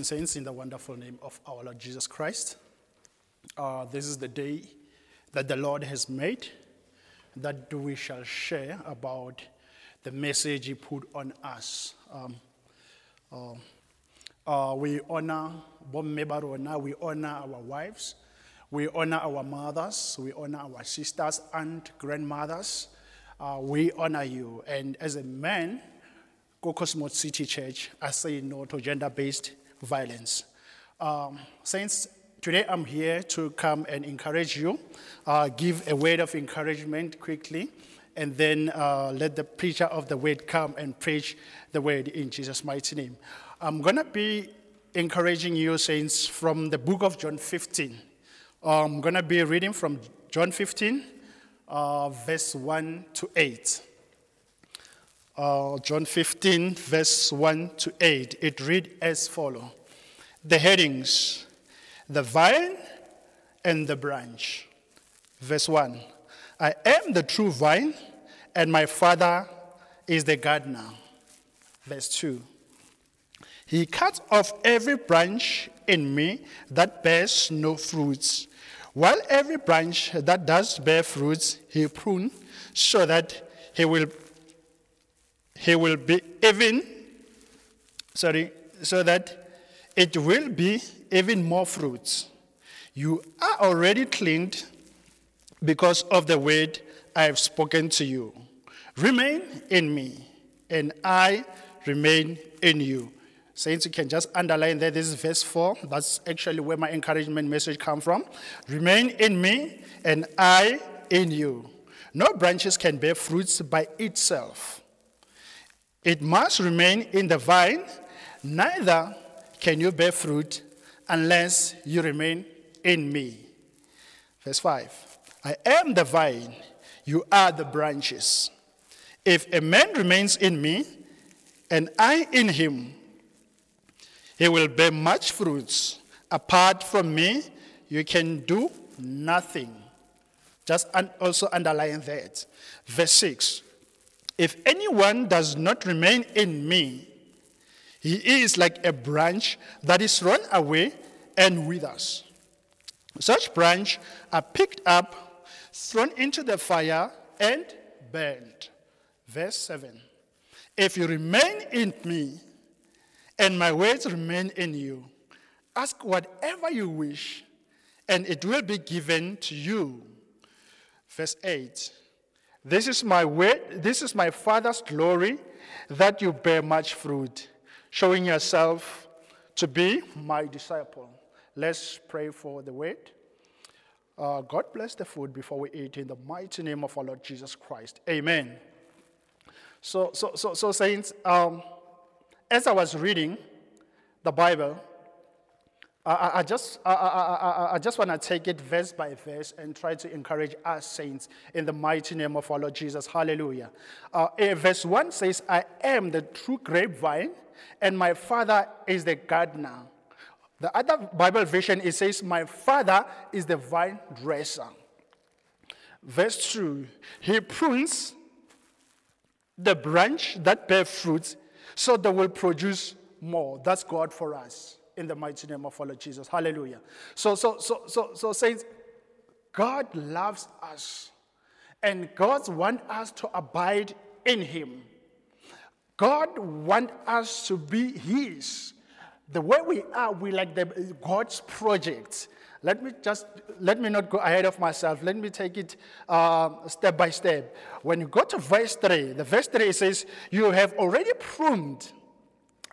Saints, in the wonderful name of our Lord Jesus Christ. Uh, this is the day that the Lord has made, that we shall share about the message He put on us. Um, uh, uh, we honor we honor our wives, we honor our mothers, we honor our sisters and grandmothers. Uh, we honor you. And as a man, Go Cosmos City Church, I say no to gender based violence. Um, since today I'm here to come and encourage you, uh, give a word of encouragement quickly, and then uh, let the preacher of the word come and preach the word in Jesus' mighty name. I'm going to be encouraging you, saints, from the book of John 15. I'm going to be reading from John 15, uh, verse 1 to 8 uh, John 15, verse 1 to 8. It reads as follows The headings, the vine and the branch. Verse 1 I am the true vine, and my Father is the gardener. Verse 2 He cuts off every branch in me that bears no fruits, while every branch that does bear fruits, he prunes so that he will he will be even, sorry, so that it will be even more fruits. You are already cleaned because of the word I have spoken to you. Remain in me, and I remain in you. Saints, you can just underline that this is verse 4. That's actually where my encouragement message comes from. Remain in me, and I in you. No branches can bear fruits by itself. It must remain in the vine, neither can you bear fruit unless you remain in me. Verse 5 I am the vine, you are the branches. If a man remains in me, and I in him, he will bear much fruits. Apart from me, you can do nothing. Just also underline that. Verse 6 if anyone does not remain in me, he is like a branch that is thrown away and withers. Such branch are picked up, thrown into the fire, and burned. Verse 7 If you remain in me, and my words remain in you, ask whatever you wish, and it will be given to you. Verse 8 this is my way, this is my Father's glory that you bear much fruit, showing yourself to be my disciple. Let's pray for the word. Uh, God bless the food before we eat in the mighty name of our Lord Jesus Christ. Amen. So, so, so, so saints, um, as I was reading the Bible, I, I just, I, I, I just want to take it verse by verse and try to encourage us saints in the mighty name of our Lord Jesus. Hallelujah. Uh, eh, verse 1 says, I am the true grapevine, and my father is the gardener. The other Bible version, it says, My father is the vine dresser. Verse 2 He prunes the branch that bear fruits so they will produce more. That's God for us in the mighty name of our Lord Jesus. Hallelujah. So, so, so, so, so, saints, God loves us, and God wants us to abide in Him. God wants us to be His. The way we are, we like the God's project. Let me just let me not go ahead of myself. Let me take it uh, step by step. When you go to verse three, the verse three says, "You have already pruned."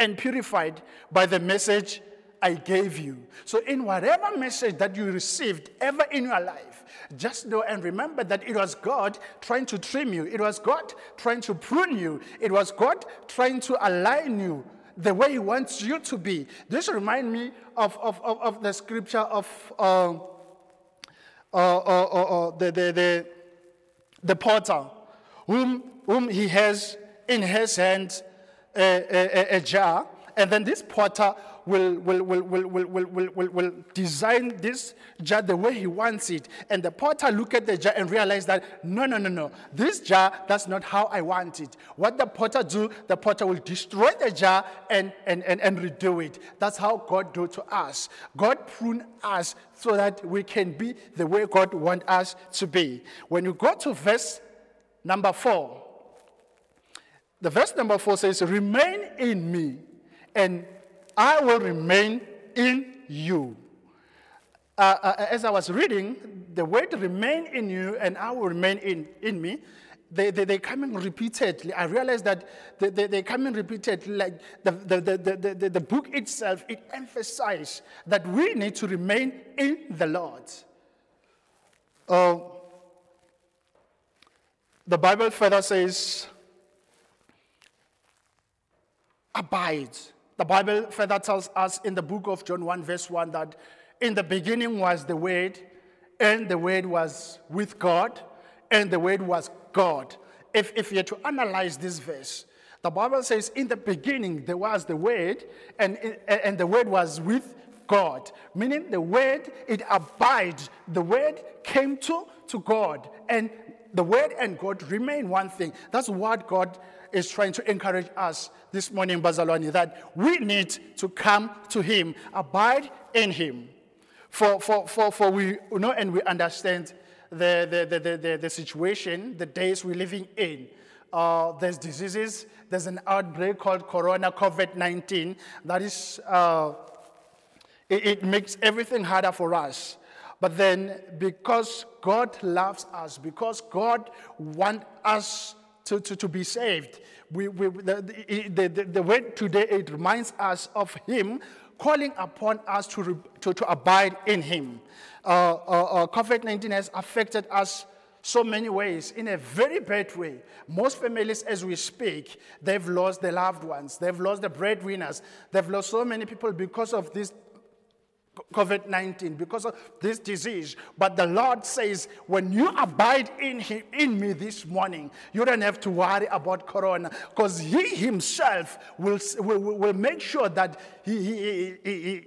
And purified by the message I gave you. So, in whatever message that you received ever in your life, just know and remember that it was God trying to trim you, it was God trying to prune you, it was God trying to align you the way He wants you to be. This reminds me of, of, of, of the scripture of uh, uh, uh, the, the, the, the potter, whom, whom he has in his hand a, a, a jar And then this potter will, will, will, will, will, will, will, will, design this jar the way he wants it. And the potter look at the jar and realize that, no, no, no, no. This jar, that's not how I want it. What the potter do, the potter will destroy the jar and, and, and, and redo it. That's how God do to us. God prune us so that we can be the way God want us to be. When you go to verse number four, the verse number four says, Remain in me, and I will remain in you. Uh, uh, as I was reading, the word remain in you and I will remain in, in me, they, they, they come in repeatedly. I realized that they, they, they come in repeatedly. Like the, the, the, the, the, the book itself, it emphasizes that we need to remain in the Lord. Uh, the Bible further says, abide. The Bible further tells us in the book of John 1, verse 1, that in the beginning was the Word, and the Word was with God, and the Word was God. If, if you're to analyze this verse, the Bible says, in the beginning there was the Word, and, and the Word was with God, meaning the Word, it abides. The Word came to, to God, and the Word and God remain one thing. That's what God is trying to encourage us this morning, Bazalwani, that we need to come to Him, abide in Him. For, for, for, for we know and we understand the, the, the, the, the situation, the days we're living in. Uh, there's diseases, there's an outbreak called Corona COVID 19 that is, uh, it, it makes everything harder for us. But then, because God loves us, because God wants us to, to, to be saved. We, we, the, the, the, the word today, it reminds us of Him calling upon us to, to, to abide in Him. Uh, uh, uh COVID 19 has affected us so many ways, in a very bad way. Most families, as we speak, they've lost their loved ones, they've lost the breadwinners, they've lost so many people because of this COVID 19 because of this disease. But the Lord says, when you abide in, him, in me this morning, you don't have to worry about Corona because He Himself will, will, will make sure that He, he, he, he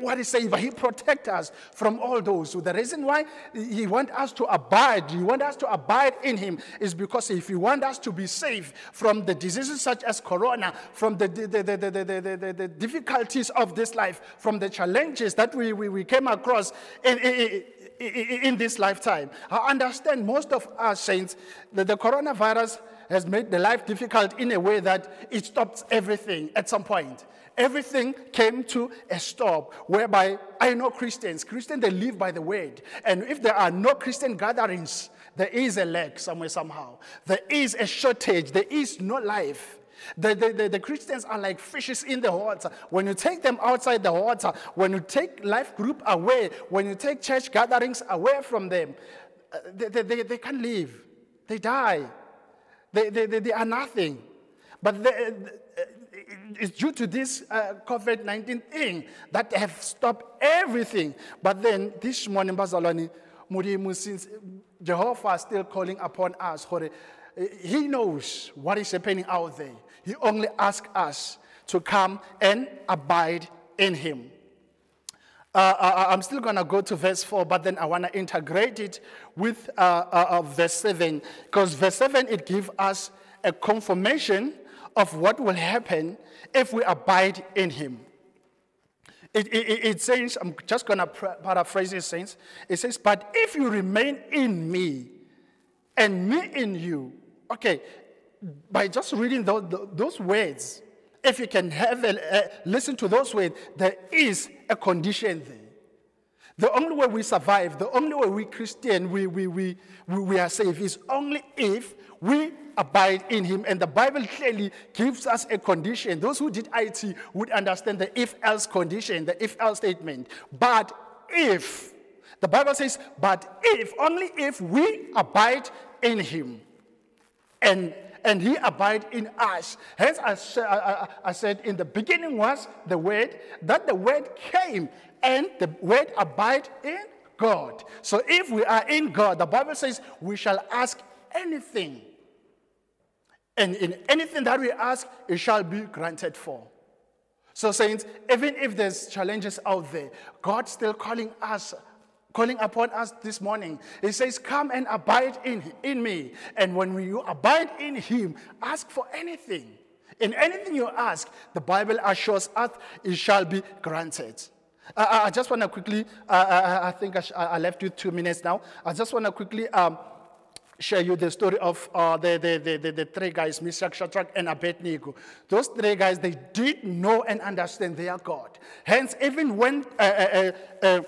what is saying, he protect us from all those. So the reason why he want us to abide, he want us to abide in him is because if he want us to be safe from the diseases such as corona, from the, the, the, the, the, the, the difficulties of this life, from the challenges that we, we, we came across in, in, in this lifetime. I understand most of us saints that the coronavirus has made the life difficult in a way that it stops everything at some point everything came to a stop whereby I know Christians. Christians, they live by the word. And if there are no Christian gatherings, there is a lack somewhere, somehow. There is a shortage. There is no life. The, the, the, the, Christians are like fishes in the water. When you take them outside the water, when you take life group away, when you take church gatherings away from them, uh, they, they, they can't live. They die. They, they, they, they are nothing. But they, it's due to this uh, COVID 19 thing that have stopped everything. But then this morning, Bazalani, since Jehovah is still calling upon us, he knows what is happening out there. He only asks us to come and abide in him. Uh, uh, uh I'm still going to go to verse 4, but then I want to integrate it with uh, uh, uh verse 7, because verse 7, it gives us a confirmation of what will happen if we abide in him. It, it, it says, I'm just going to paraphrase it, saints. It says, But if you remain in me and me in you, okay, by just reading those, those words, if you can have a, a, listen to those words, there is a condition there. The only way we survive, the only way we Christian, we, we, we, we are safe is only if we abide in him. And the Bible clearly gives us a condition. Those who did IT would understand the if else condition, the if else statement. But if, the Bible says, but if, only if we abide in him. And and he abide in us. Hence, I, I, I, said in the beginning was the word, that the word came, and the word abide in God. So if we are in God, the Bible says we shall ask anything and in anything that we ask, it shall be granted for. So, saints, even if there's challenges out there, God's still calling us, calling upon us this morning. He says, Come and abide in, in me. And when you abide in Him, ask for anything. In anything you ask, the Bible assures us it shall be granted. I, I just want to quickly, I, I, think I, I, left you two minutes now. I just want to quickly um, share you the story of uh, the, the, the, the, three guys, Meshach, Shadrach, and Abednego. Those three guys, they did know and understand their God. Hence, even when uh, uh, uh, uh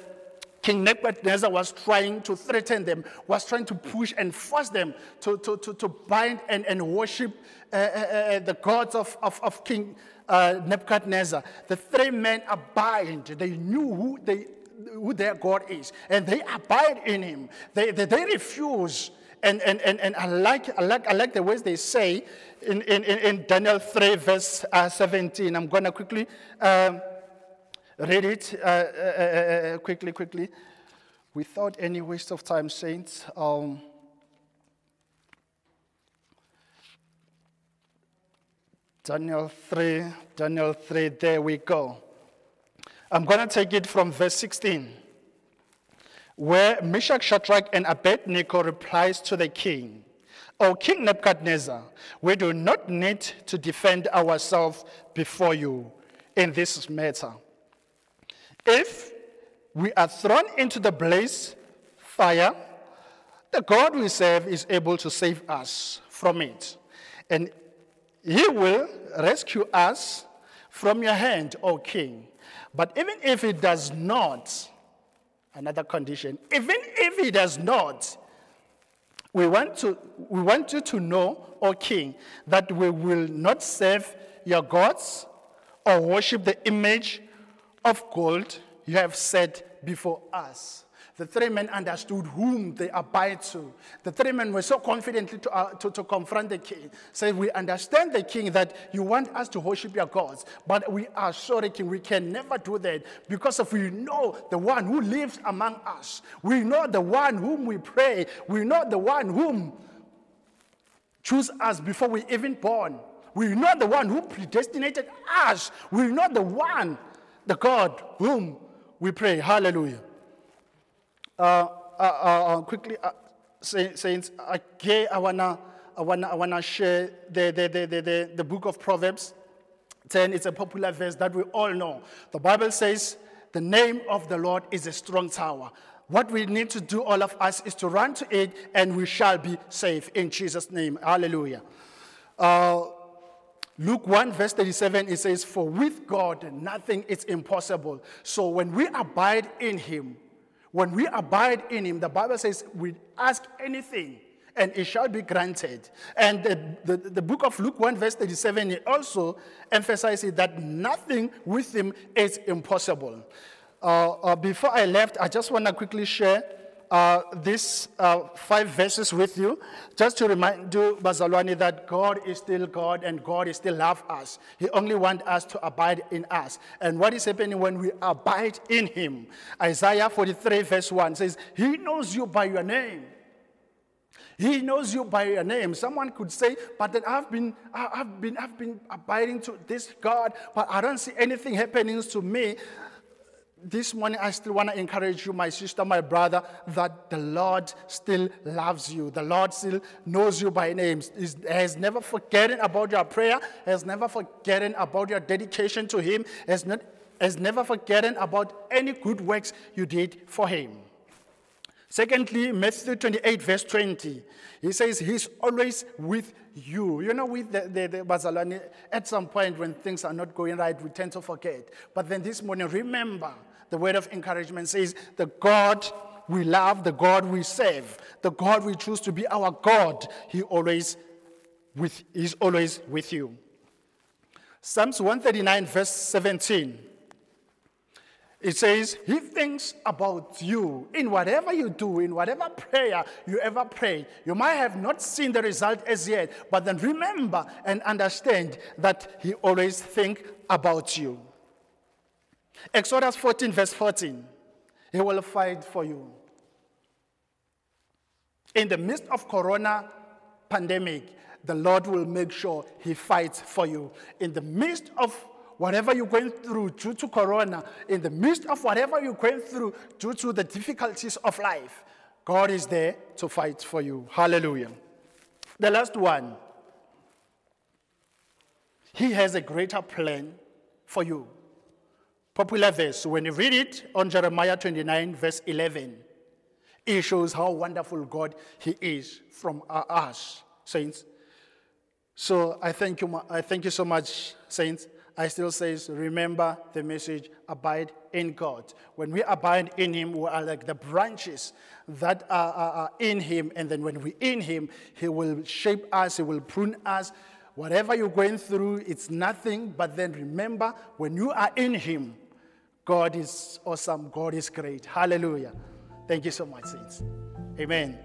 King Nebuchadnezzar was trying to threaten them, was trying to push and force them to, to, to, to bind and, and worship uh, the gods of, of, of King Nebuchadnezzar. The three men abide. They knew who, they, who their God is, and they abide in him. They, they, they refuse and, and, and, and I, like, I, like, I like the ways they say in, in, in Daniel 3, verse uh, 17. I'm going to quickly um, read it uh, uh, uh, uh, quickly, quickly, without any waste of time, saints. Um, Daniel 3, Daniel 3, there we go. I'm going to take it from verse 16 where Meshach, Shadrach, and Abednego replies to the king, O King Nebuchadnezzar, we do not need to defend ourselves before you in this matter. If we are thrown into the blaze fire, the God we serve is able to save us from it. And he will rescue us from your hand, O king. But even if he does not, another condition. Even if he does not, we want, to, we want you to know, O king, that we will not serve your gods or worship the image of gold you have set before us. The three men understood whom they abide to. The three men were so confidently to, uh, to, to, confront the king. Say, we understand the king that you want us to worship your gods, but we are sorry, king, we can never do that because if we know the one who lives among us, we know the one whom we pray, we know the one whom choose us before we even born. We know the one who predestinated us. We know the one, the God whom we pray. Hallelujah. Uh, uh, uh, quickly, saints, again, I wanna, I wanna, I wanna share the, the, the, the, the book of Proverbs 10. It's a popular verse that we all know. The Bible says, the name of the Lord is a strong tower. What we need to do, all of us, is to run to it and we shall be safe in Jesus' name. Hallelujah. Uh, Luke 1, verse 37, it says, For with God nothing is impossible. So when we abide in Him, when we abide in him, the Bible says we ask anything and it shall be granted. And the, the, the, book of Luke 1, verse 37, it also emphasizes that nothing with him is impossible. Uh, uh, before I left, I just want to quickly share uh, these uh, five verses with you, just to remind you, Bazalwani, that God is still God and God is still love us. He only wants us to abide in us. And what is happening when we abide in Him? Isaiah 43, verse 1 says, He knows you by your name. He knows you by your name. Someone could say, but then I've been, I've been, I've been abiding to this God, but I don't see anything happening to me this morning, I still want to encourage you, my sister, my brother, that the Lord still loves you. The Lord still knows you by name. He has never forgotten about your prayer, has never forgotten about your dedication to Him, has, not, has never forgotten about any good works you did for Him. Secondly, Matthew 28, verse 20, he says, He's always with you. You know, with the, the, the Bazalani, at some point when things are not going right, we tend to forget. But then this morning, remember the word of encouragement says, The God we love, the God we serve, the God we choose to be our God, He always with, He's always with you. Psalms 139, verse 17. It says, He thinks about you in whatever you do, in whatever prayer you ever pray. You might have not seen the result as yet, but then remember and understand that He always thinks about you. Exodus 14, verse 14. He will fight for you. In the midst of corona pandemic, the Lord will make sure he fights for you. In the midst of whatever you're going through due to Corona, in the midst of whatever you're going through due to the difficulties of life, God is there to fight for you. Hallelujah. The last one. He has a greater plan for you. Popular verse. When you read it on Jeremiah 29, verse 11, it shows how wonderful God He is from us, saints. So I thank you, I thank you so much, saints. I still says, remember the message, abide in God. When we abide in Him, we are like the branches that are, are, are in Him. And then when we're in Him, He will shape us, He will prune us. Whatever you're going through, it's nothing. But then remember, when you are in Him, God is awesome, God is great. Hallelujah. Thank you so much, saints. Amen.